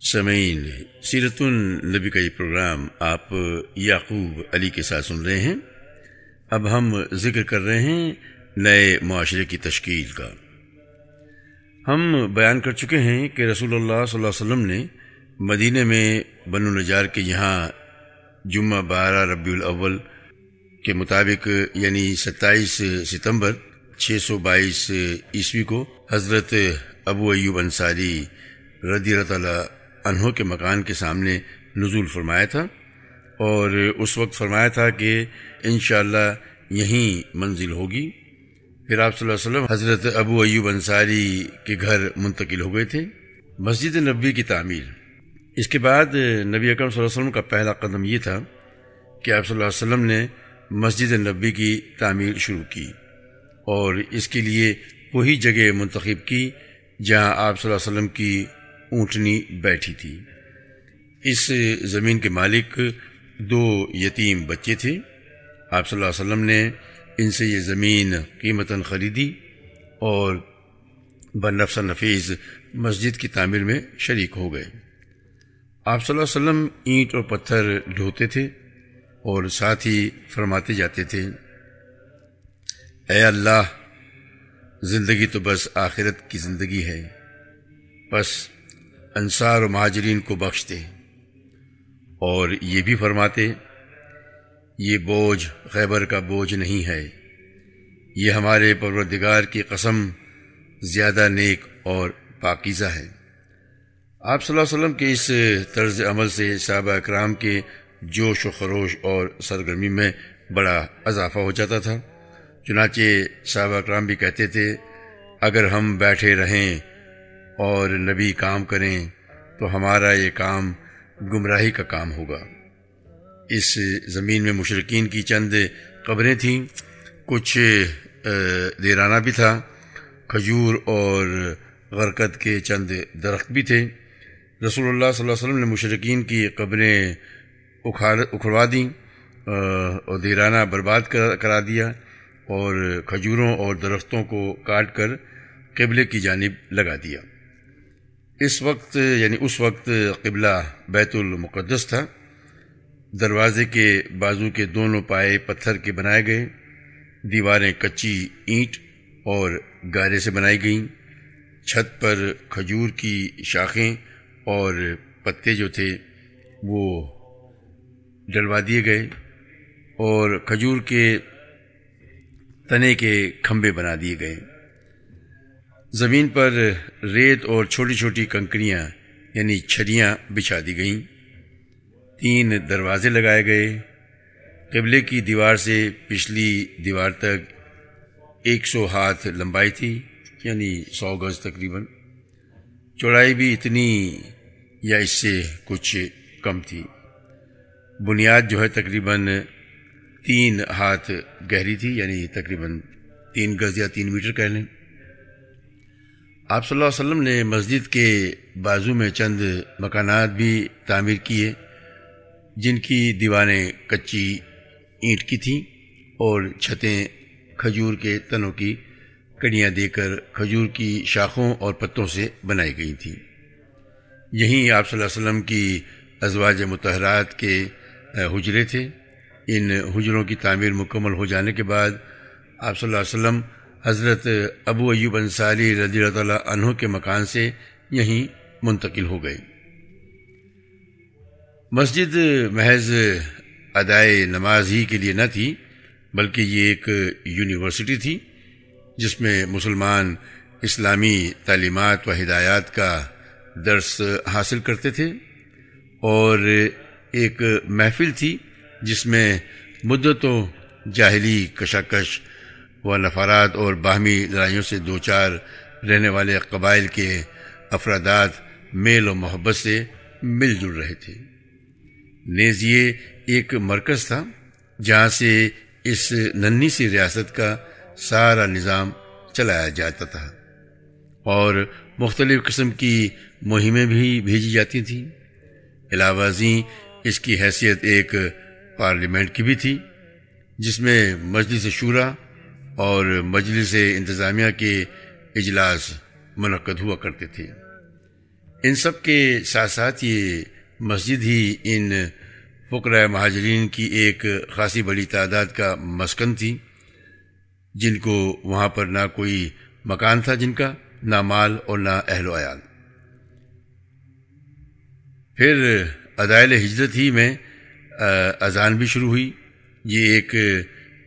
سمعین سیرت النبی کا یہ پروگرام آپ یعقوب علی کے ساتھ سن رہے ہیں۔ اب ہم ذکر کر رہے ہیں نئے معاشرے کی تشکیل کا۔ ہم بیان کر چکے ہیں کہ رسول اللہ صلی اللہ علیہ وسلم نے مدینہ میں بن النجار کے یہاں جمعہ بارہ ربیع الاول کے مطابق یعنی ستائیس ستمبر چھ سو بائیس عیسوی کو حضرت ابو ایوب انصاری رضی اللہ تعالیٰ انہوں کے مکان کے سامنے نزول فرمایا تھا اور اس وقت فرمایا تھا کہ انشاءاللہ یہیں منزل ہوگی۔ پھر آپ صلی اللہ علیہ وسلم حضرت ابو ایوب انصاری کے گھر منتقل ہو گئے تھے۔ مسجد نبی کی تعمیر۔ اس کے بعد نبی اکرم صلی اللہ علیہ وسلم کا پہلا قدم یہ تھا کہ آپ صلی اللہ علیہ وسلم نے مسجد نبی کی تعمیر شروع کی اور اس کے لیے وہی جگہ منتخب کی جہاں آپ صلی اللہ علیہ وسلم کی اونٹنی بیٹھی تھی۔ اس زمین کے مالک دو یتیم بچے تھے۔ آپ صلی اللہ علیہ وسلم نے ان سے یہ زمین قیمتاً خریدی اور بنفس نفیس مسجد کی تعمیر میں شریک ہو گئے۔ آپ صلی اللہ علیہ وسلم اینٹ اور پتھر ڈھوتے تھے اور ساتھ ہی فرماتے جاتے تھے، اے اللہ، زندگی تو بس آخرت کی زندگی ہے۔ بس انصار و مہاجرین کو بخشتے اور یہ بھی فرماتے، یہ بوجھ خیبر کا بوجھ نہیں ہے۔ یہ ہمارے پروردگار کی قسم زیادہ نیک اور پاکیزہ ہے۔ آپ صلی اللہ علیہ وسلم کے اس طرز عمل سے صحابہ اکرام کے جوش و خروش اور سرگرمی میں بڑا اضافہ ہو جاتا تھا۔ چنانچہ صحابہ اکرام بھی کہتے تھے، اگر ہم بیٹھے رہیں اور نبی کام کریں تو ہمارا یہ کام گمراہی کا کام ہوگا۔ اس زمین میں مشرقین کی چند قبریں تھیں، کچھ دیرانہ بھی تھا۔ کھجور اور غرکت کے چند درخت بھی تھے۔ رسول اللہ صلی اللہ علیہ وسلم نے مشرقین کی قبریں اکھڑوا دیں اور دیرانہ برباد کرا دیا اور کھجوروں اور درختوں کو کاٹ کر قبلے کی جانب لگا دیا۔ اس وقت یعنی اس وقت قبلہ بیت المقدس تھا، دروازے کے بازو کے دونوں پائے پتھر کے بنائے گئے، دیواریں کچی اینٹ اور گارے سے بنائی گئیں، چھت پر کھجور کی شاخیں اور پتے جو تھے وہ ڈلوا دیے گئے اور کھجور کے تنے کے کھمبے بنا دیے گئے۔ زمین پر ریت اور چھوٹی چھوٹی کنکریاں یعنی چھڑیاں بچھا دی گئیں۔ تین دروازے لگائے گئے۔ قبلے کی دیوار سے پچھلی دیوار تک ایک سو ہاتھ لمبائی تھی یعنی سو گز تقریباً۔ چوڑائی بھی اتنی یا اس سے کچھ کم تھی۔ بنیاد جو ہے تقریباً تین ہاتھ گہری تھی یعنی تقریباً تین گز یا تین میٹر کہہ لیں۔ آپ صلی اللہ علیہ وسلم نے مسجد کے بازو میں چند مکانات بھی تعمیر کیے، جن کی دیواریں کچی اینٹ کی تھیں اور چھتیں کھجور کے تنوں کی کڑیاں دے کر کھجور کی شاخوں اور پتوں سے بنائی گئی تھیں۔ یہیں آپ صلی اللہ علیہ وسلم کی ازواج متحرات کے حجرے تھے۔ ان حجروں کی تعمیر مکمل ہو جانے کے بعد آپ صلی اللہ علیہ وسلم حضرت ابو ایوب انصاری رضی اللہ تعالیٰ عنہ کے مکان سے یہیں منتقل ہو گئے۔ مسجد محض ادائے نماز ہی کے لیے نہ تھی، بلکہ یہ ایک یونیورسٹی تھی، جس میں مسلمان اسلامی تعلیمات و ہدایات کا درس حاصل کرتے تھے۔ اور ایک محفل تھی، جس میں مدتوں جاہلی کشاکش و نفرات اور باہمی لڑائیوں سے دو چار رہنے والے قبائل کے افرادات میل و محبت سے مل جل رہے تھے۔ نیز یہ ایک مرکز تھا جہاں سے اس ننھی سی ریاست کا سارا نظام چلایا جاتا تھا۔ اور مختلف قسم کی مہمیں بھی بھیجی جاتی تھیں۔ علاوہ ازیں اس کی حیثیت ایک پارلیمنٹ کی بھی تھی، جس میں مجلس شورا اور مجلس انتظامیہ کے اجلاس منعقد ہوا کرتے تھے۔ ان سب کے ساتھ ساتھ یہ مسجد ہی ان فقرۂ مہاجرین کی ایک خاصی بڑی تعداد کا مسکن تھی، جن کو وہاں پر نہ کوئی مکان تھا جن کا، نہ مال اور نہ اہل و عیال۔ پھر ادائل ہجرت ہی میں اذان بھی شروع ہوئی۔ یہ ایک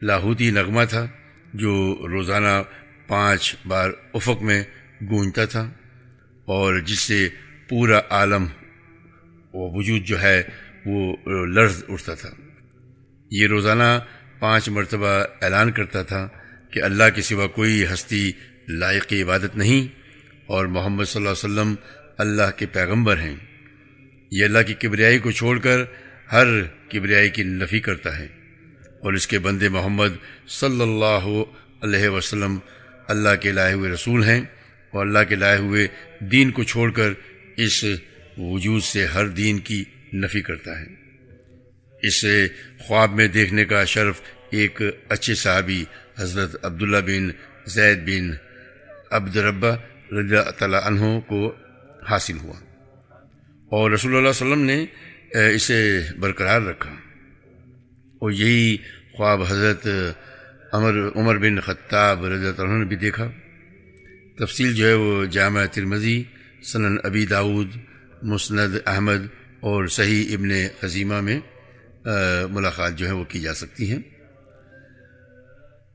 لاہوتی نغمہ تھا۔ جو روزانہ پانچ بار افق میں گونجتا تھا اور جس سے پورا عالم و وجود جو ہے وہ لرز اٹھتا تھا۔ یہ روزانہ پانچ مرتبہ اعلان کرتا تھا کہ اللہ کے سوا کوئی ہستی لائق عبادت نہیں اور محمد صلی اللہ علیہ وسلم اللہ کے پیغمبر ہیں۔ یہ اللہ کی کبریائی کو چھوڑ کر ہر کبریائی کی نفی کرتا ہے۔ اور اس کے بندے محمد صلی اللہ علیہ وسلم اللہ کے لائے ہوئے رسول ہیں اور اللہ کے لائے ہوئے دین کو چھوڑ کر اس وجود سے ہر دین کی نفی کرتا ہے۔ اسے خواب میں دیکھنے کا شرف ایک اچھے صحابی حضرت عبداللہ بن زید بن عبد ربہ رضی تعالیٰ عنہ کو حاصل ہوا اور رسول اللہ علیہ وسلم نے اسے برقرار رکھا۔ اور یہی خواب حضرت عمر عمر بن خطاب رضی اللہ عنہ نے بھی دیکھا۔ تفصیل جو ہے وہ جامع ترمزی سنن ابی داود، مسند احمد اور صحیح ابن عظیمہ میں ملاقات جو ہے وہ کی جا سکتی ہیں۔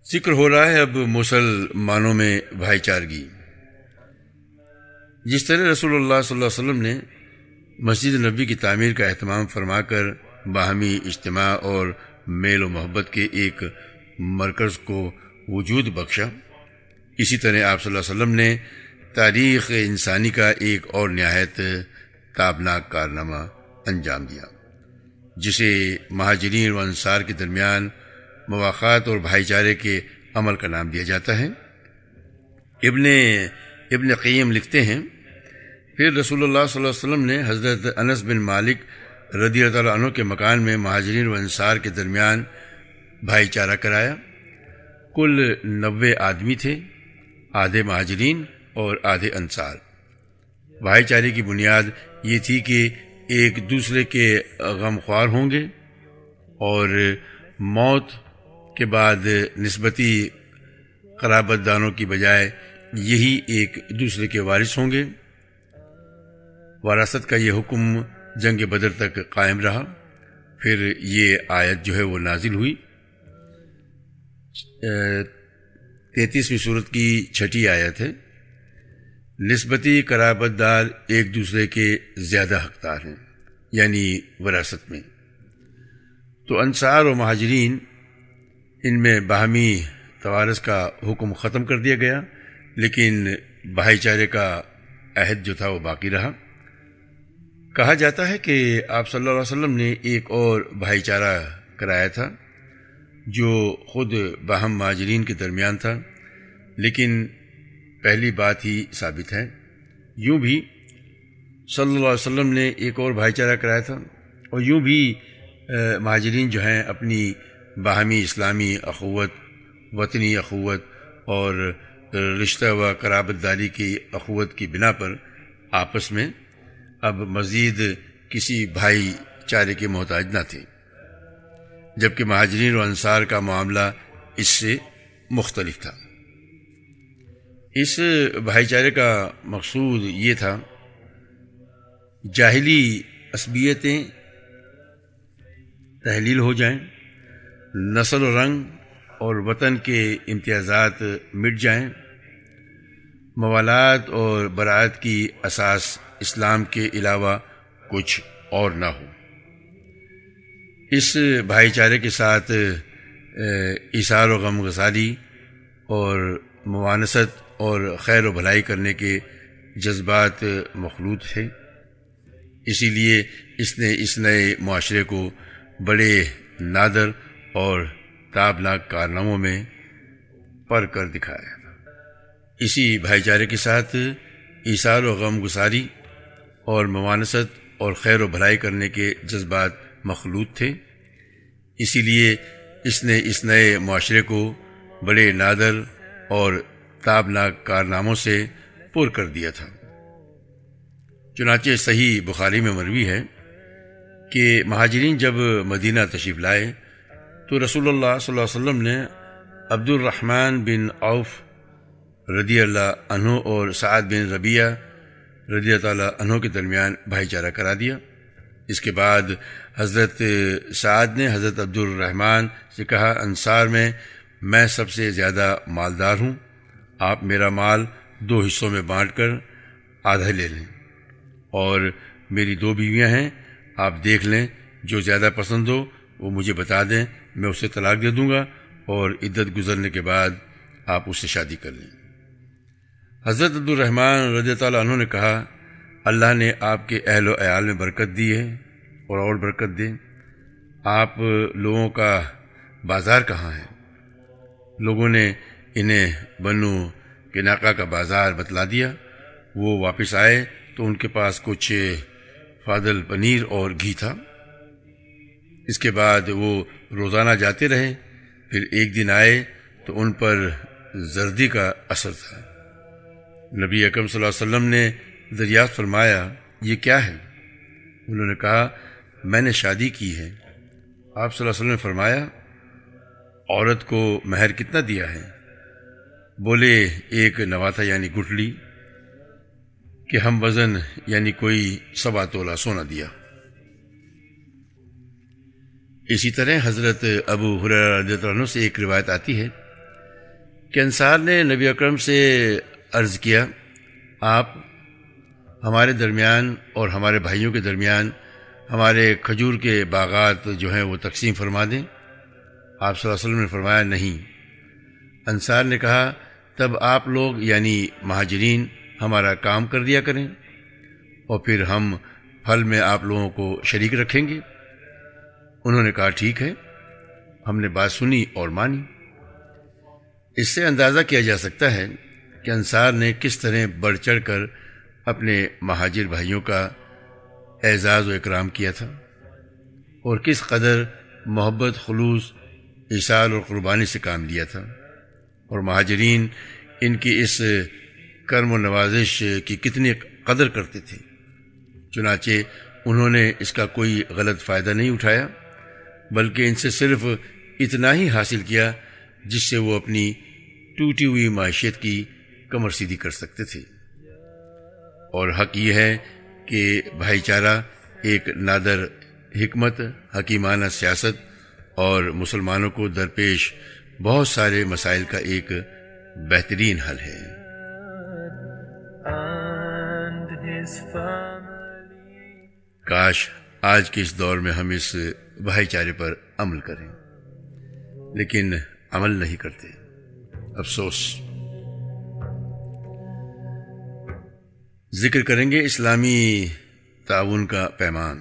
ذکر ہو رہا ہے اب مسلمانوں میں بھائی چارگی۔ جس طرح رسول اللہ صلی اللہ علیہ وسلم نے مسجد نبی کی تعمیر کا اہتمام فرما کر باہمی اجتماع اور میل و محبت کے ایک مرکز کو وجود بخشا۔ اسی طرح آپ صلی اللہ علیہ وسلم نے تاریخ انسانی کا ایک اور نہایت تابناک کارنامہ انجام دیا، جسے مہاجرین و انصار کے درمیان مواقع اور بھائی چارے کے عمل کا نام دیا جاتا ہے۔ ابن ابن قیم لکھتے ہیں، پھر رسول اللہ صلی اللہ علیہ وسلم نے حضرت انس بن مالک رضی اللہ عنہ کے مکان میں مہاجرین و انصار کے درمیان بھائی چارہ کرایا۔ کل نوے آدمی تھے، آدھے مہاجرین اور آدھے انصار۔ بھائی چارے کی بنیاد یہ تھی کہ ایک دوسرے کے غم خوار ہوں گے اور موت کے بعد نسبتی قرابت دانوں کی بجائے یہی ایک دوسرے کے وارث ہوں گے۔ وراثت کا یہ حکم جنگ بدر تک قائم رہا۔ پھر یہ آیت جو ہے وہ نازل ہوئی۔ تینتیسویں صورت کی چھٹی آیت ہے۔ نسبتی قرابت دار ایک دوسرے کے زیادہ حقدار ہیں یعنی وراثت میں۔ تو انصار و مہاجرین، ان میں باہمی توارث کا حکم ختم کر دیا گیا، لیکن بھائی چارے کا عہد جو تھا وہ باقی رہا۔ کہا جاتا ہے کہ آپ صلی اللہ علیہ وسلم نے ایک اور بھائی چارہ کرایا تھا، جو خود باہم ماجرین کے درمیان تھا، لیکن پہلی بات ہی ثابت ہے۔ یوں بھی صلی اللہ علیہ وسلم نے ایک اور بھائی چارہ کرایا تھا، اور یوں بھی مہاجرین جو ہیں، اپنی باہمی اسلامی اخوت، وطنی اخوت اور رشتہ و قرابت داری کی اخوت کی بنا پر آپس میں اب مزید کسی بھائی چارے کے محتاج نہ تھے۔ جبکہ مہاجرین و انصار کا معاملہ اس سے مختلف تھا۔ اس بھائی چارے کا مقصود یہ تھا، جاہلی عصبیتیں تحلیل ہو جائیں، نسل و رنگ اور وطن کے امتیازات مٹ جائیں، موالات اور برات کی اساس اسلام کے علاوہ کچھ اور نہ ہو۔ اس بھائی چارے کے ساتھ اثار و غم گساری اور موانست اور خیر و بھلائی کرنے کے جذبات مخلوط ہیں۔ اسی لیے اس نے اس نئے معاشرے کو بڑے نادر اور تابناک کارناموں میں پر کر دکھایا۔ اسی بھائی چارے کے ساتھ ایسار و غم گساری اور موانست اور خیر و بھلائی کرنے کے جذبات مخلوط تھے۔ اسی لیے اس نے اس نئے معاشرے کو بڑے نادر اور تابناک کارناموں سے پر کر دیا تھا۔ چنانچہ صحیح بخاری میں مروی ہے کہ مہاجرین جب مدینہ تشریف لائے تو رسول اللہ صلی اللہ علیہ وسلم نے عبد الرحمن بن عوف رضی اللہ عنہ اور سعد بن ربیہ رضی تعالیٰ عنہ کے درمیان بھائی چارہ کرا دیا۔ اس کے بعد حضرت سعد نے حضرت عبد الرحمن سے کہا، انصار میں میں سب سے زیادہ مالدار ہوں، آپ میرا مال دو حصوں میں بانٹ کر آدھا لے لیں۔ اور میری دو بیویاں ہیں، آپ دیکھ لیں، جو زیادہ پسند ہو، وہ مجھے بتا دیں، میں اسے طلاق دے دوں گا اور عدت گزرنے کے بعد آپ اس سے شادی کر لیں۔ حضرت عبد الرحمن رضی اللہ عنہ نے کہا، اللہ نے آپ کے اہل و عیال میں برکت دی ہے اور اور برکت دے۔ آپ لوگوں کا بازار کہاں ہے؟ لوگوں نے انہیں بنو کے کا بازار بتلا دیا۔ وہ واپس آئے تو ان کے پاس کچھ فادل پنیر اور گھی تھا۔ اس کے بعد وہ روزانہ جاتے رہے۔ پھر ایک دن آئے تو ان پر زردی کا اثر تھا۔ نبی اکرم صلی اللہ علیہ وسلم نے دریافت فرمایا، یہ کیا ہے؟ انہوں نے کہا، میں نے شادی کی ہے۔ آپ صلی اللہ علیہ وسلم نے فرمایا، عورت کو مہر کتنا دیا ہے؟ بولے، ایک نواتھا یعنی گٹلی کہ ہم وزن یعنی کوئی سوا تولا سونا دیا۔ اسی طرح حضرت ابو حرض عنہ سے ایک روایت آتی ہے کہ انصار نے نبی اکرم سے عرض کیا، آپ ہمارے درمیان اور ہمارے بھائیوں کے درمیان ہمارے کھجور کے باغات جو ہیں وہ تقسیم فرما دیں۔ آپ صلی اللہ علیہ وسلم نے فرمایا، نہیں۔ انصار نے کہا، تب آپ لوگ یعنی مہاجرین ہمارا کام کر دیا کریں اور پھر ہم پھل میں آپ لوگوں کو شریک رکھیں گے۔ انہوں نے کہا، ٹھیک ہے۔ ہم نے بات سنی اور مانی۔ اس سے اندازہ کیا جا سکتا ہے کہ انصار نے کس طرح بڑھ چڑھ کر اپنے مہاجر بھائیوں کا اعزاز و اکرام کیا تھا اور کس قدر محبت، خلوص اشار اور قربانی سے کام لیا تھا اور مہاجرین ان کی اس کرم و نوازش کی کتنی قدر کرتے تھے، چنانچہ انہوں نے اس کا کوئی غلط فائدہ نہیں اٹھایا، بلکہ ان سے صرف اتنا ہی حاصل کیا جس سے وہ اپنی ٹوٹی ہوئی معیشت کی کمر سیدھی کر سکتے تھے۔ اور حق یہ ہے کہ بھائی چارہ ایک نادر حکمت حکیمانہ سیاست اور مسلمانوں کو درپیش بہت سارے مسائل کا ایک بہترین حل ہے۔ کاش آج کے اس دور میں ہم اس بھائی چارے پر عمل کریں لیکن عمل نہیں کرتے۔ افسوس۔ ذکر کریں گے اسلامی تعاون کا پیمان،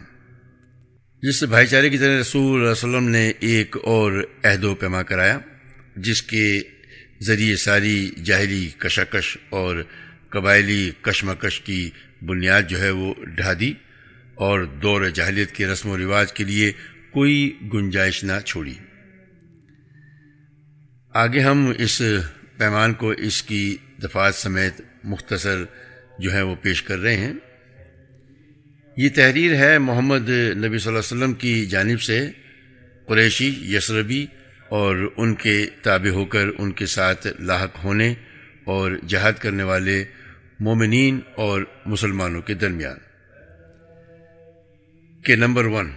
جس سے بھائی چارے کی طرح رسول اللہ علیہ وسلم نے ایک اور عہد و پیما کرایا، جس کے ذریعے ساری جاہلی کشاکش اور قبائلی کشمکش کی بنیاد جو ہے وہ ڈھا دی اور دور جاہلیت کے رسم و رواج کے لیے کوئی گنجائش نہ چھوڑی۔ آگے ہم اس پیمان کو اس کی دفات سمیت مختصر جو ہے وہ پیش کر رہے ہیں۔ یہ تحریر ہے محمد نبی صلی اللہ علیہ وسلم کی جانب سے۔ قریشی، یسربی اور ان کے تابع ہو کر ان کے ساتھ لاحق ہونے اور جہاد کرنے والے مومنین اور مسلمانوں کے درمیان۔ کہ نمبر ون،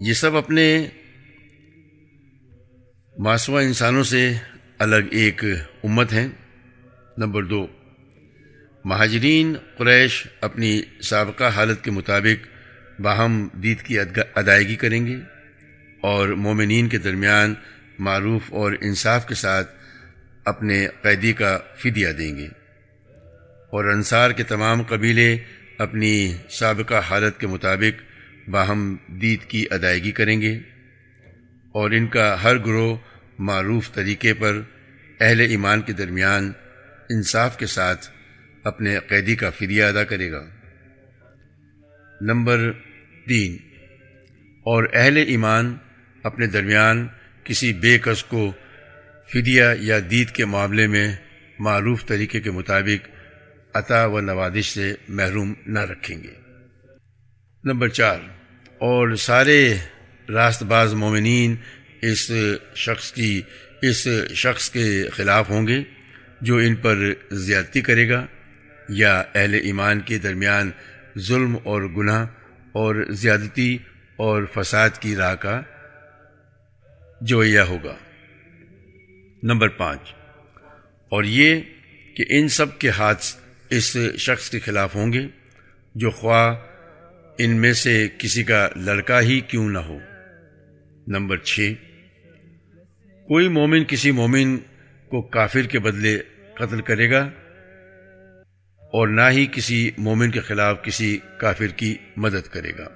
یہ سب اپنے ماسوا انسانوں سے الگ ایک امت ہیں۔ نمبر دو مہاجرین قریش اپنی سابقہ حالت کے مطابق باہم دید کی ادائیگی کریں گے اور مومنین کے درمیان معروف اور انصاف کے ساتھ اپنے قیدی کا فدیہ دیں گے اور انصار کے تمام قبیلے اپنی سابقہ حالت کے مطابق باہم دید کی ادائیگی کریں گے اور ان کا ہر گروہ معروف طریقے پر اہل ایمان کے درمیان انصاف کے ساتھ اپنے قیدی کا فدیہ ادا کرے گا۔ نمبر تین، اور اہل ایمان اپنے درمیان کسی بے کس کو فدیہ یا دید کے معاملے میں معروف طریقے کے مطابق عطا و نوادش سے محروم نہ رکھیں گے۔ نمبر چار، اور سارے راست باز مومنین اس شخص کی، اس شخص کے خلاف ہوں گے جو ان پر زیادتی کرے گا۔ یا اہل ایمان کے درمیان ظلم اور گناہ اور زیادتی اور فساد کی راہ کا جویا ہوگا۔ نمبر پانچ۔ اور یہ کہ ان سب کے ہاتھ اس شخص کے خلاف ہوں گے جو خواہ ان میں سے کسی کا لڑکا ہی کیوں نہ ہو۔ نمبر چھ۔ کوئی مومن کسی مومن کو کافر کے بدلے قتل کرے گا؟ اور نہ ہی کسی مومن کے خلاف کسی کافر کی مدد کرے گا۔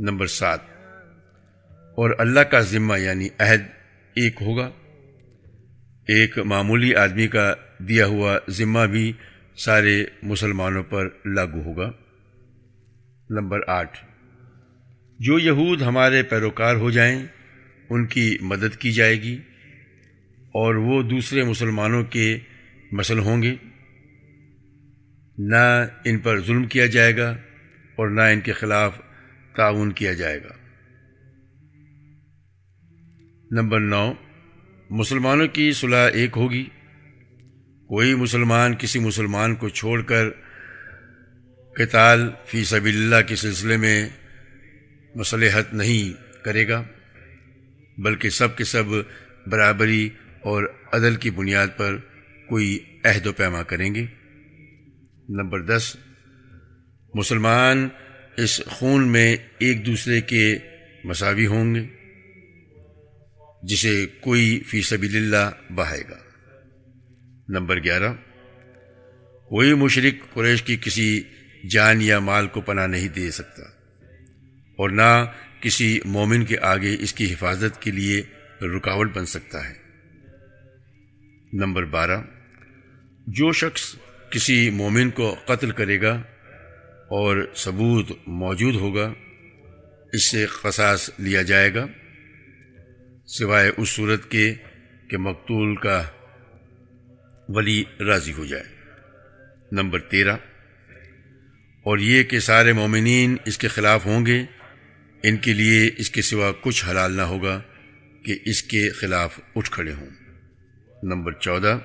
نمبر سات۔ اور اللہ کا ذمہ یعنی عہد ایک ہوگا۔ ایک معمولی آدمی کا دیا ہوا ذمہ بھی سارے مسلمانوں پر لاگو ہوگا۔ نمبر آٹھ۔ جو یہود ہمارے پیروکار ہو جائیں، ان کی مدد کی جائے گی اور وہ دوسرے مسلمانوں کے مسل ہوں گے۔ نہ ان پر ظلم کیا جائے گا اور نہ ان کے خلاف تعاون کیا جائے گا۔ نمبر نو، مسلمانوں کی صلاح ایک ہوگی۔ کوئی مسلمان کسی مسلمان کو چھوڑ کر قتال فی سبیل اللہ کے سلسلے میں مصلحت نہیں کرے گا، بلکہ سب کے سب برابری اور عدل کی بنیاد پر کوئی عہد و پیما کریں گے۔ نمبر دس، مسلمان اس خون میں ایک دوسرے کے مساوی ہوں گے، جسے کوئی فی سبیل اللہ بہائے گا۔ نمبر گیارہ، کوئی مشرق قریش کی کسی جان یا مال کو پناہ نہیں دے سکتا، اور نہ کسی مومن کے آگے اس کی حفاظت کے لیے رکاوٹ بن سکتا ہے۔ نمبر بارہ، جو شخص کسی مومن کو قتل کرے گا اور ثبوت موجود ہوگا، اس سے قصاص لیا جائے گا۔ سوائے اس صورت کے کہ مقتول کا ولی راضی ہو جائے۔ نمبر تیرہ۔ اور یہ کہ سارے مومنین اس کے خلاف ہوں گے، ان کے لیے اس کے سوا کچھ حلال نہ ہوگا کہ اس کے خلاف اٹھ کھڑے ہوں۔ نمبر چودہ۔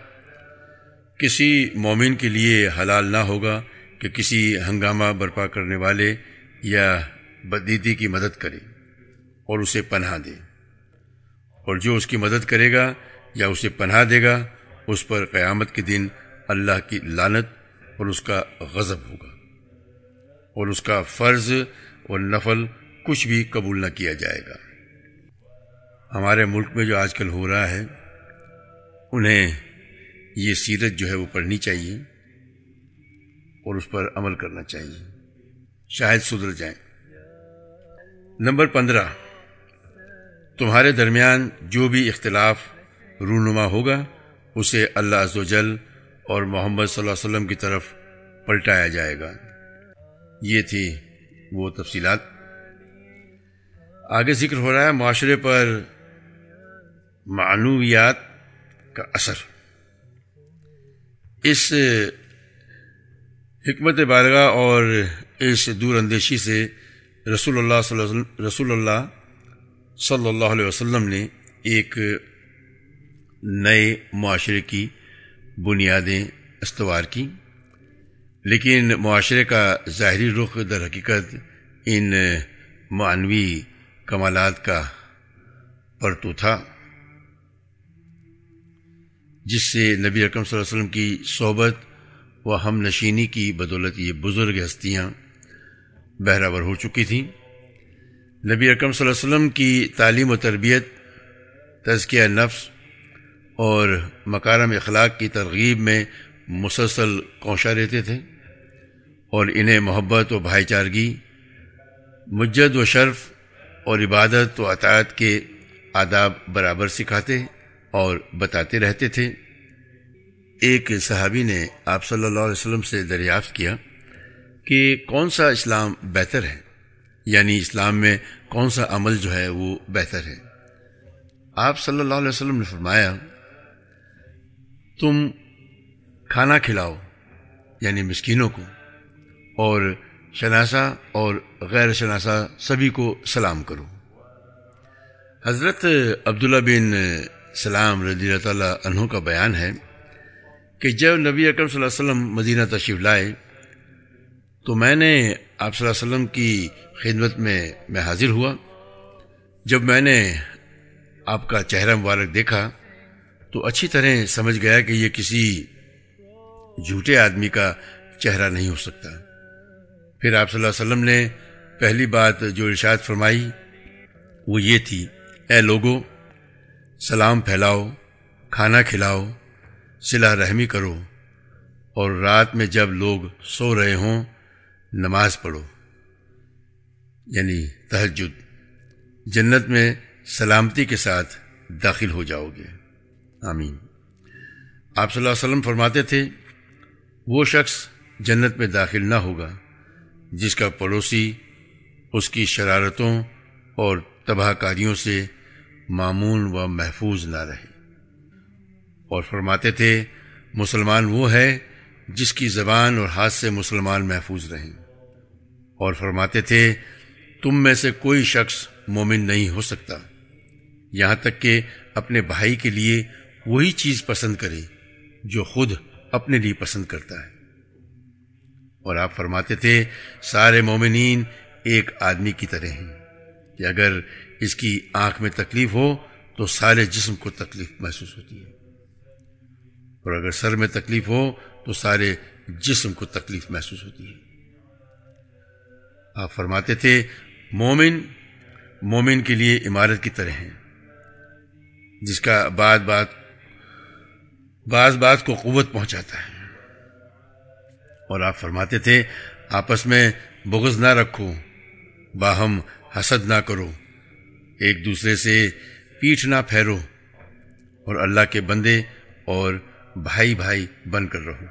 کسی مومن کے لیے حلال نہ ہوگا کہ کسی ہنگامہ برپا کرنے والے یا بدیدی کی مدد کرے اور اسے پناہ دے۔ اور جو اس کی مدد کرے گا یا اسے پناہ دے گا، اس پر قیامت کے دن اللہ کی لانت اور اس کا غضب ہوگا۔ اور اس کا فرض اور نفل کچھ بھی قبول نہ کیا جائے گا۔ ہمارے ملک میں جو آج کل ہو رہا ہے، انہیں یہ سیرت جو ہے وہ پڑھنی چاہیے اور اس پر عمل کرنا چاہیے۔ شاید سدھر جائیں۔ نمبر پندرہ۔ تمہارے درمیان جو بھی اختلاف رونما ہوگا، اسے اللہ عز و جل اور محمد صلی اللہ علیہ وسلم کی طرف پلٹایا جائے گا۔ یہ تھی وہ تفصیلات۔ آگے ذکر ہو رہا ہے معاشرے پر معنویات کا اثر۔ اس حکمت بالغہ اور اس دور اندیشی سے رسول اللہ صلی اللہ وسلم رسول اللہ صلی اللہ علیہ وسلم نے ایک نئے معاشرے کی بنیادیں استوار کی۔ لیکن معاشرے کا ظاہری رخ در حقیقت ان معنوی کمالات کا پرتو تھا۔ جس سے نبی اکرم صلی اللہ علیہ وسلم کی صحبت و ہم نشینی کی بدولت یہ بزرگ ہستیاں بہراور ہو چکی تھیں۔ نبی اکرم صلی اللہ علیہ وسلم کی تعلیم و تربیت، تزکیہ نفس اور مکارم اخلاق کی ترغیب میں مسلسل کوشاں رہتے تھے اور انہیں محبت و بھائی چارگی مجد و شرف اور عبادت و اطاعت کے آداب برابر سکھاتے۔ اور بتاتے رہتے تھے۔ ایک صحابی نے آپ صلی اللہ علیہ وسلم سے دریافت کیا کہ کون سا اسلام بہتر ہے؟ یعنی اسلام میں کون سا عمل جو ہے وہ بہتر ہے؟ آپ صلی اللہ علیہ وسلم نے فرمایا، تم کھانا کھلاؤ یعنی مسکینوں کو، اور شناسہ اور غیر شناسہ سبھی کو سلام کرو۔ حضرت عبداللہ بن سلام رضی اللہ تعالیٰ عنہ کا بیان ہے کہ جب نبی اکرم صلی اللہ علیہ وسلم مدینہ تشریف لائے، تو میں نے آپ صلی اللہ علیہ وسلم کی خدمت میں میں حاضر ہوا۔ جب میں نے آپ کا چہرہ مبارک دیکھا، تو اچھی طرح سمجھ گیا کہ یہ کسی جھوٹے آدمی کا چہرہ نہیں ہو سکتا۔ پھر آپ صلی اللہ علیہ وسلم نے پہلی بات جو ارشاد فرمائی، وہ یہ تھی، اے لوگو سلام پھیلاؤ، کھانا کھلاؤ، صلح رحمی کرو اور رات میں جب لوگ سو رہے ہوں، نماز پڑھو یعنی تہجد، جنت میں سلامتی کے ساتھ داخل ہو جاؤ گے۔ آمین۔ آپ صلی اللہ علیہ وسلم فرماتے تھے، وہ شخص جنت میں داخل نہ ہوگا، جس کا پڑوسی، اس کی شرارتوں اور تباہ کاریوں سے معمول و محفوظ نہ رہے۔ اور فرماتے تھے، مسلمان وہ ہے جس کی زبان اور ہاتھ سے مسلمان محفوظ رہیں۔ اور فرماتے تھے، تم میں سے کوئی شخص مومن نہیں ہو سکتا۔ یہاں تک کہ اپنے بھائی کے لیے وہی چیز پسند کرے جو خود اپنے لیے پسند کرتا ہے۔ اور آپ فرماتے تھے، سارے مومنین ایک آدمی کی طرح ہیں کہ اگر اس کی آنکھ میں تکلیف ہو تو سارے جسم کو تکلیف محسوس ہوتی ہے۔ اور اگر سر میں تکلیف ہو تو سارے جسم کو تکلیف محسوس ہوتی ہے۔ آپ فرماتے تھے، مومن مومن کے لیے عمارت کی طرح ہیں، جس کا بعد بات بعض بات کو قوت پہنچاتا ہے۔ اور آپ فرماتے تھے، آپس میں بغض نہ رکھو، باہم حسد نہ کرو۔ ایک دوسرے سے پیٹھ نہ پھیرو اور اللہ کے بندے اور بھائی بھائی بن کر رہو۔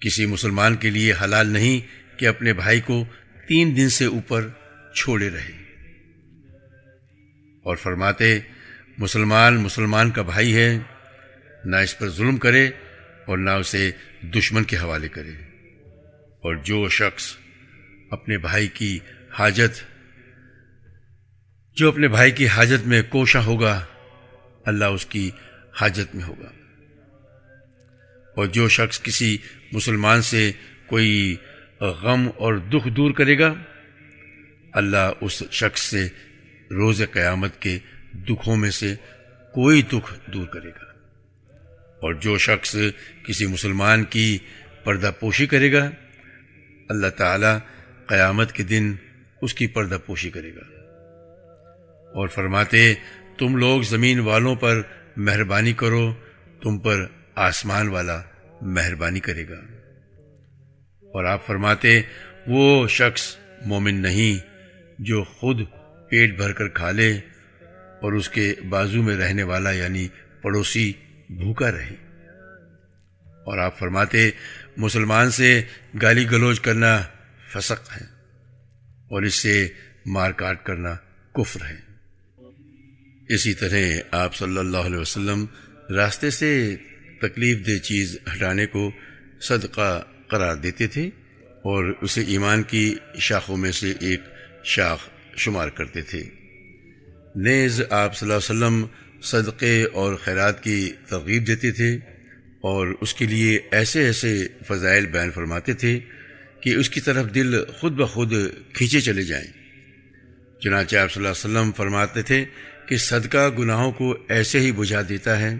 کسی مسلمان کے لیے حلال نہیں کہ اپنے بھائی کو تین دن سے اوپر چھوڑے رہے۔ اور فرماتے، مسلمان مسلمان کا بھائی ہے، نہ اس پر ظلم کرے اور نہ اسے دشمن کے حوالے کرے۔ اور جو شخص اپنے بھائی کی حاجت جو اپنے بھائی کی حاجت میں کوشاں ہوگا، اللہ اس کی حاجت میں ہوگا۔ اور جو شخص کسی مسلمان سے کوئی غم اور دکھ دور کرے گا، اللہ اس شخص سے روز قیامت کے دکھوں میں سے کوئی دکھ دور کرے گا۔ اور جو شخص کسی مسلمان کی پردہ پوشی کرے گا، اللہ تعالی قیامت کے دن اس کی پردہ پوشی کرے گا۔ اور فرماتے، تم لوگ زمین والوں پر مہربانی کرو، تم پر آسمان والا مہربانی کرے گا۔ اور آپ فرماتے، وہ شخص مومن نہیں جو خود پیٹ بھر کر کھا لے اور اس کے بازو میں رہنے والا یعنی پڑوسی بھوکا رہے۔ اور آپ فرماتے، مسلمان سے گالی گلوچ کرنا فسق ہے اور اس سے مار کاٹ کرنا کفر ہے۔ اسی طرح آپ صلی اللہ علیہ وسلم راستے سے تکلیف دہ چیز ہٹانے کو صدقہ قرار دیتے تھے اور اسے ایمان کی شاخوں میں سے ایک شاخ شمار کرتے تھے۔ نیز آپ صلی اللہ علیہ وسلم صدقے اور خیرات کی ترغیب دیتے تھے اور اس کے لیے ایسے ایسے فضائل بیان فرماتے تھے کہ اس کی طرف دل خود بخود کھینچے چلے جائیں۔ چنانچہ آپ صلی اللہ علیہ وسلم فرماتے تھے کہ صدقہ گناہوں کو ایسے ہی بجھا دیتا ہے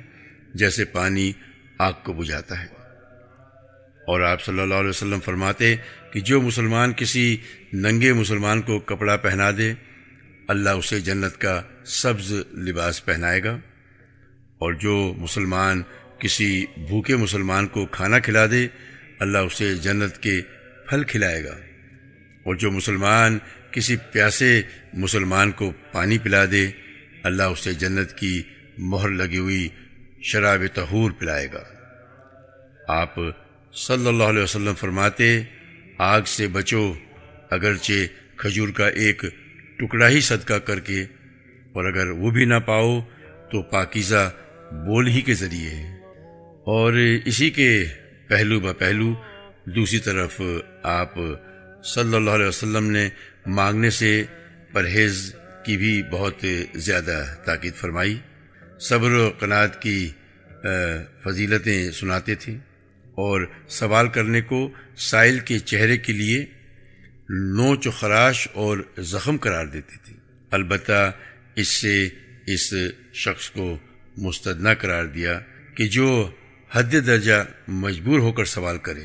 جیسے پانی آگ کو بجھاتا ہے۔ اور آپ صلی اللہ علیہ وسلم فرماتے کہ جو مسلمان کسی ننگے مسلمان کو کپڑا پہنا دے، اللہ اسے جنت کا سبز لباس پہنائے گا۔ اور جو مسلمان کسی بھوکے مسلمان کو کھانا کھلا دے، اللہ اسے جنت کے پھل کھلائے گا۔ اور جو مسلمان کسی پیاسے مسلمان کو پانی پلا دے اللہ اسے جنت کی مہر لگی ہوئی شراب تہور پلائے گا۔ آپ صلی اللہ علیہ وسلم فرماتے، آگ سے بچو، اگرچہ کھجور کا ایک ٹکڑا ہی صدقہ کر کے، اور اگر وہ بھی نہ پاؤ تو پاکیزہ بول ہی کے ذریعے اور اسی کے پہلو ب پہلو، دوسری طرف آپ صلی اللہ علیہ وسلم نے مانگنے سے پرہیز کی بھی بہت زیادہ تاکید فرمائی۔ صبر و قناعت کی فضیلتیں سناتے تھے اور سوال کرنے کو سائل کے چہرے کے لیے نوچ و خراش اور زخم قرار دیتے تھے۔ البتہ اس سے اس شخص کو مستدنا قرار دیا کہ جو حد درجہ مجبور ہو کر سوال کرے۔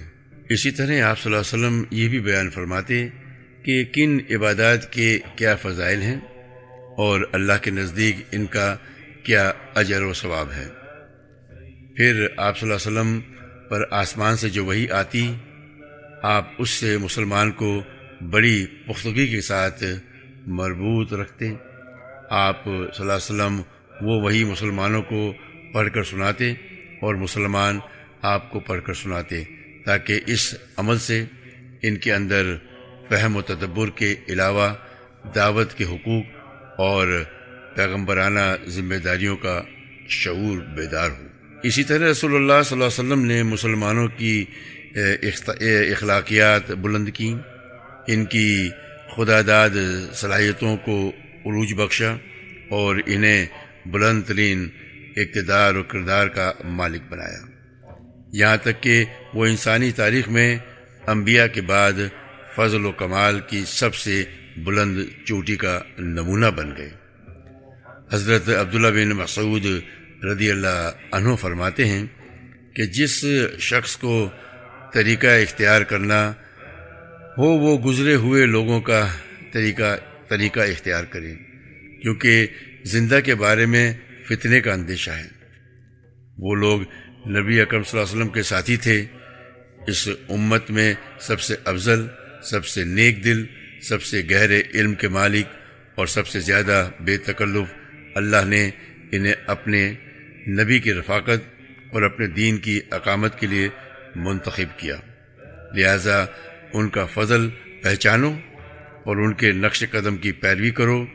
اسی طرح آپ صلی اللہ علیہ وسلم یہ بھی بیان فرماتے کہ کن عبادات کے کیا فضائل ہیں؟ اور اللہ کے نزدیک ان کا کیا اجر و ثواب ہے۔ پھر آپ صلی اللہ علیہ وسلم پر آسمان سے جو وہی آتی، آپ اس سے مسلمان کو بڑی پختگی کے ساتھ مربوط رکھتے۔ آپ صلی اللہ علیہ وسلم وہ وہی مسلمانوں کو پڑھ کر سناتے اور مسلمان آپ کو پڑھ کر سناتے، تاکہ اس عمل سے ان کے اندر فہم و تدبر کے علاوہ دعوت کے حقوق اور پیغمبرانہ ذمہ داریوں کا شعور بیدار ہو۔ اسی طرح رسول اللہ صلی اللہ علیہ وسلم نے مسلمانوں کی اخلاقیات بلند کی ان کی خدا داد صلاحیتوں کو عروج بخشا اور انہیں بلند ترین اقتدار و کردار کا مالک بنایا۔ یہاں تک کہ وہ انسانی تاریخ میں انبیاء کے بعد فضل و کمال کی سب سے بلند چوٹی کا نمونہ بن گئے۔ حضرت عبداللہ بن مسعود رضی اللہ عنہ فرماتے ہیں کہ جس شخص کو طریقہ اختیار کرنا ہو، وہ گزرے ہوئے لوگوں کا طریقہ طریقہ اختیار کرے، کیونکہ زندہ کے بارے میں فتنے کا اندیشہ ہے۔ وہ لوگ نبی اکرم صلی اللہ علیہ وسلم کے ساتھی تھے۔ اس امت میں سب سے افضل، سب سے نیک دل سب سے گہرے علم کے مالک اور سب سے زیادہ بے تکلف اللہ نے انہیں اپنے نبی کی رفاقت اور اپنے دین کی اقامت کے لیے منتخب کیا۔ لہذا ان کا فضل پہچانو اور ان کے نقش قدم کی پیروی کرو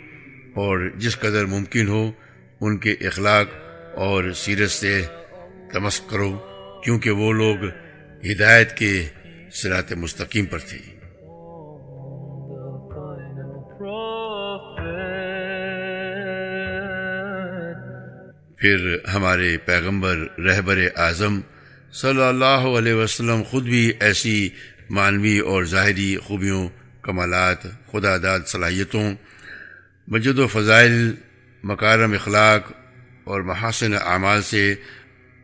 اور جس قدر ممکن ہو ان کے اخلاق اور سیرت سے تمسک کرو، کیونکہ وہ لوگ ہدایت کے سرات مستقیم پر تھے۔ پھر ہمارے پیغمبر رہبر اعظم صلی اللہ علیہ وسلم خود بھی ایسی معنوی اور ظاہری خوبیوں، کمالات خدا داد صلاحیتوں مجد و فضائل، مکارم اخلاق اور محاسن اعمال سے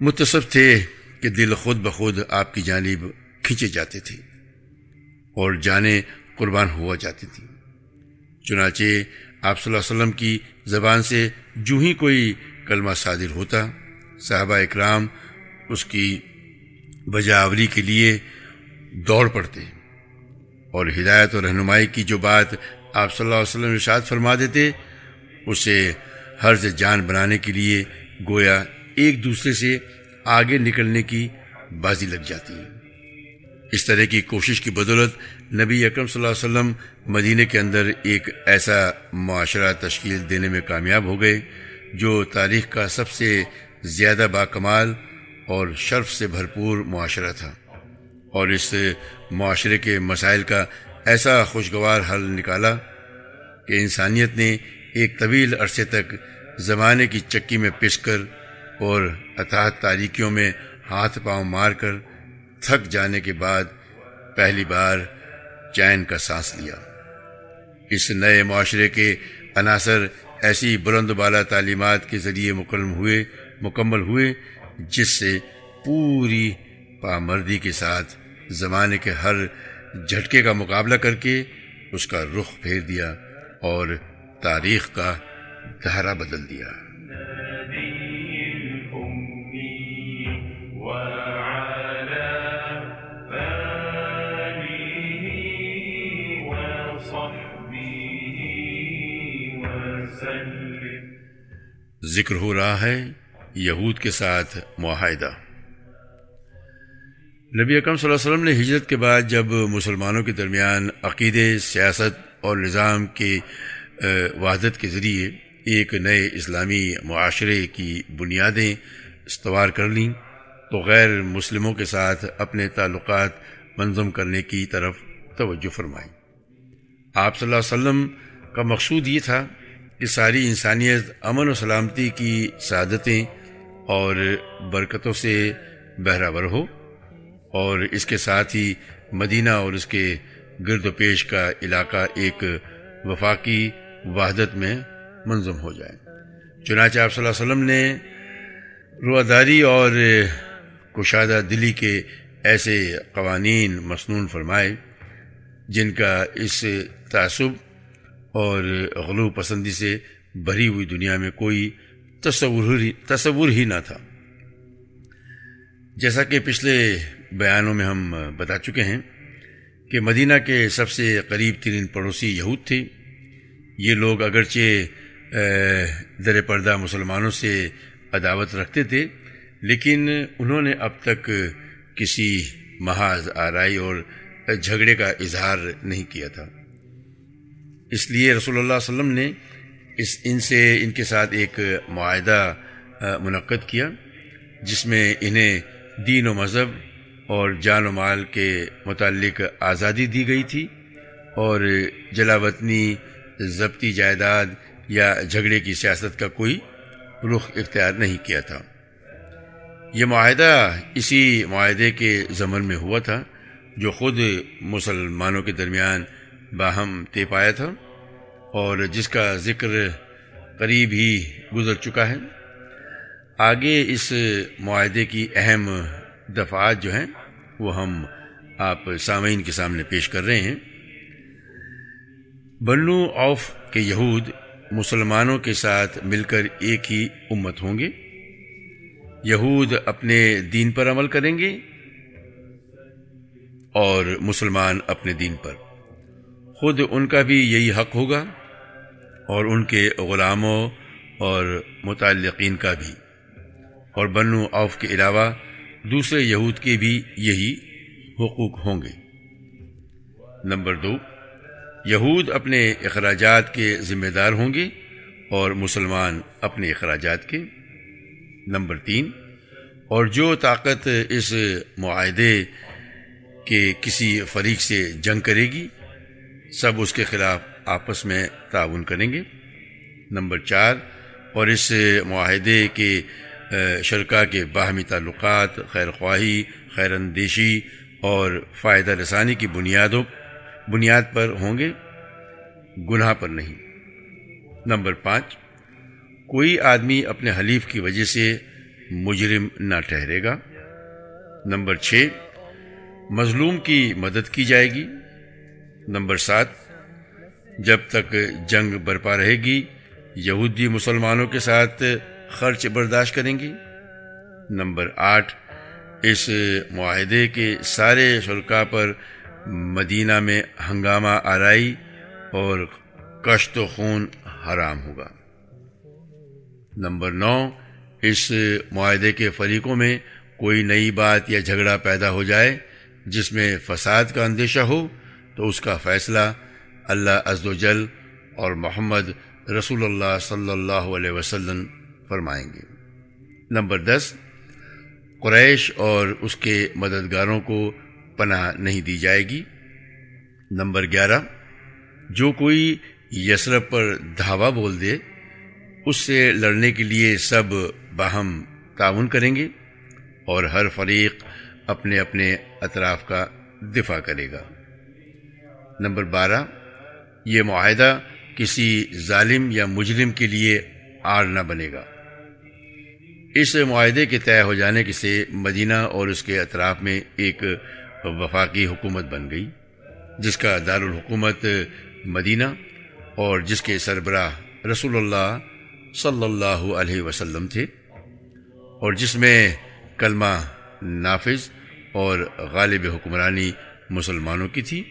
متصف تھے کہ دل خود بخود آپ کی جانب کھینچے جاتے تھے اور جانیں قربان ہوا جاتی تھی۔ چنانچہ آپ صلی اللہ علیہ وسلم کی زبان سے جو ہی کوئی کلمہ صادر ہوتا۔ صحابہ اکرام اس کی بجاوری کے لیے دوڑ پڑتے اور ہدایت اور رہنمائی کی جو بات آپ صلی اللہ علیہ وسلم ارشاد فرما دیتے، اسے حرض جان بنانے کے لیے گویا ایک دوسرے سے آگے نکلنے کی بازی لگ جاتی ہے۔ اس طرح کی کوشش کی بدولت نبی اکرم صلی اللہ علیہ وسلم مدینہ کے اندر ایک ایسا معاشرہ تشکیل دینے میں کامیاب ہو گئے۔ جو تاریخ کا سب سے زیادہ باکمال اور شرف سے بھرپور معاشرہ تھا۔ اور اس معاشرے کے مسائل کا ایسا خوشگوار حل نکالا کہ انسانیت نے ایک طویل عرصے تک زمانے کی چکی میں پس کر اور اطاعت تاریکیوں میں ہاتھ پاؤں مار کر تھک جانے کے بعد پہلی بار چین کا سانس لیا۔ اس نئے معاشرے کے عناصر ایسی بلند بالا تعلیمات کے ذریعے مکمل ہوئے مکمل ہوئے، جس سے پوری پامردی کے ساتھ زمانے کے ہر جھٹکے کا مقابلہ کر کے اس کا رخ پھیر دیا اور تاریخ کا دہرا بدل دیا۔ ذکر ہو رہا ہے یہود کے ساتھ معاہدہ۔ نبی اکرم صلی اللہ علیہ وسلم نے ہجرت کے بعد جب مسلمانوں کے درمیان عقیدے، سیاست اور نظام کے وحدت کے ذریعے ایک نئے اسلامی معاشرے کی بنیادیں استوار کر لیں، تو غیر مسلموں کے ساتھ اپنے تعلقات منظم کرنے کی طرف توجہ فرمائی۔ آپ صلی اللہ علیہ وسلم کا مقصود یہ تھا کہ ساری انسانیت امن و سلامتی کی سعادتیں اور برکتوں سے بہرابر ہو اور اس کے ساتھ ہی مدینہ اور اس کے گرد و پیش کا علاقہ ایک وفاقی وحدت میں منظم ہو جائے۔ چنانچہ آپ صلی اللہ علیہ وسلم نے رواداری اور کشادہ دلی کے ایسے قوانین مصنون فرمائے جن کا اس تعصب اور غلو پسندی سے بھری ہوئی دنیا میں کوئی تصور ہی تصور ہی نہ تھا۔ جیسا کہ پچھلے بیانوں میں ہم بتا چکے ہیں کہ مدینہ کے سب سے قریب ترین پڑوسی یہود تھے۔ یہ لوگ اگرچہ در پردہ مسلمانوں سے عداوت رکھتے تھے، لیکن انہوں نے اب تک کسی محاذ آرائی اور جھگڑے کا اظہار نہیں کیا تھا۔ اس لیے رسول اللہ علیہ وسلم نے اس ان سے ان کے ساتھ ایک معاہدہ منعقد کیا، جس میں انہیں دین و مذہب اور جان و مال کے متعلق آزادی دی گئی تھی اور جلا وطنی ضبطی جائیداد یا جھگڑے کی سیاست کا کوئی رخ اختیار نہیں کیا تھا۔ یہ معاہدہ اسی معاہدے کے ضمن میں ہوا تھا جو خود مسلمانوں کے درمیان باہم طے پایا تھا اور جس کا ذکر قریب ہی گزر چکا ہے۔ آگے اس معاہدے کی اہم دفعات جو ہیں، وہ ہم آپ سامعین کے سامنے پیش کر رہے ہیں۔ بنو اوف کے یہود مسلمانوں کے ساتھ مل کر ایک ہی امت ہوں گے۔ یہود اپنے دین پر عمل کریں گے اور مسلمان اپنے دین پر۔ خود ان کا بھی یہی حق ہوگا اور ان کے غلاموں اور متعلقین کا بھی۔ اور بنو اوف کے علاوہ دوسرے یہود کے بھی یہی حقوق ہوں گے۔ نمبر دو، یہود اپنے اخراجات کے ذمہ دار ہوں گے اور مسلمان اپنے اخراجات کے۔ نمبر تین، اور جو طاقت اس معاہدے کے کسی فریق سے جنگ کرے گی سب اس کے خلاف آپس میں تعاون کریں گے۔ نمبر چار، اور اس معاہدے کے شرکا کے باہمی تعلقات، خیر خواہی، خیر اندیشی اور فائدہ رسانی کی بنیادوں، بنیاد پر ہوں گے، گناہ پر نہیں۔ نمبر پانچ، کوئی آدمی اپنے حلیف کی وجہ سے مجرم نہ ٹھہرے گا۔ نمبر چھ، مظلوم کی مدد کی جائے گی۔ نمبر سات، جب تک جنگ برپا رہے گی، یہودی مسلمانوں کے ساتھ خرچ برداشت کریں گی۔ نمبر آٹھ، اس معاہدے کے سارے شرکا پر مدینہ میں ہنگامہ آرائی اور کشت و خون حرام ہوگا۔ نمبر نو، اس معاہدے کے فریقوں میں کوئی نئی بات یا جھگڑا پیدا ہو جائے جس میں فساد کا اندیشہ ہو تو اس کا فیصلہ اللہ و جل اور محمد رسول اللہ صلی اللہ علیہ وسلم فرمائیں گے۔ نمبر دس، قریش اور اس کے مددگاروں کو پناہ نہیں دی جائے گی۔ نمبر گیارہ، جو کوئی یسرف پر دھاوا بول دے، اس سے لڑنے کے لیے سب باہم تعاون کریں گے اور ہر فریق اپنے اپنے اطراف کا دفاع کرے گا۔ نمبر بارہ، یہ معاہدہ کسی ظالم یا مجرم کے لیے آڑ نہ بنے گا۔ اس معاہدے کے طے ہو جانے کے سے مدینہ اور اس کے اطراف میں ایک وفاقی حکومت بن گئی، جس کا دارالحکومت مدینہ اور جس کے سربراہ رسول اللہ صلی اللہ علیہ وسلم تھے، اور جس میں کلمہ نافذ اور غالب حکمرانی مسلمانوں کی تھی۔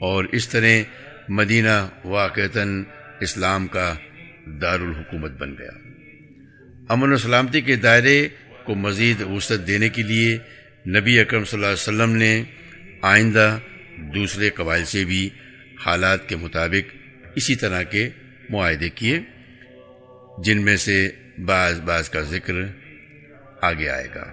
اور اس طرح مدینہ واقعتاً اسلام کا دارالحکومت بن گیا۔ امن و سلامتی کے دائرے کو مزید وسعت دینے کے لیے نبی اکرم صلی اللہ علیہ وسلم نے آئندہ دوسرے قبائل سے بھی حالات کے مطابق اسی طرح کے معاہدے کیے، جن میں سے بعض بعض کا ذکر آگے آئے گا۔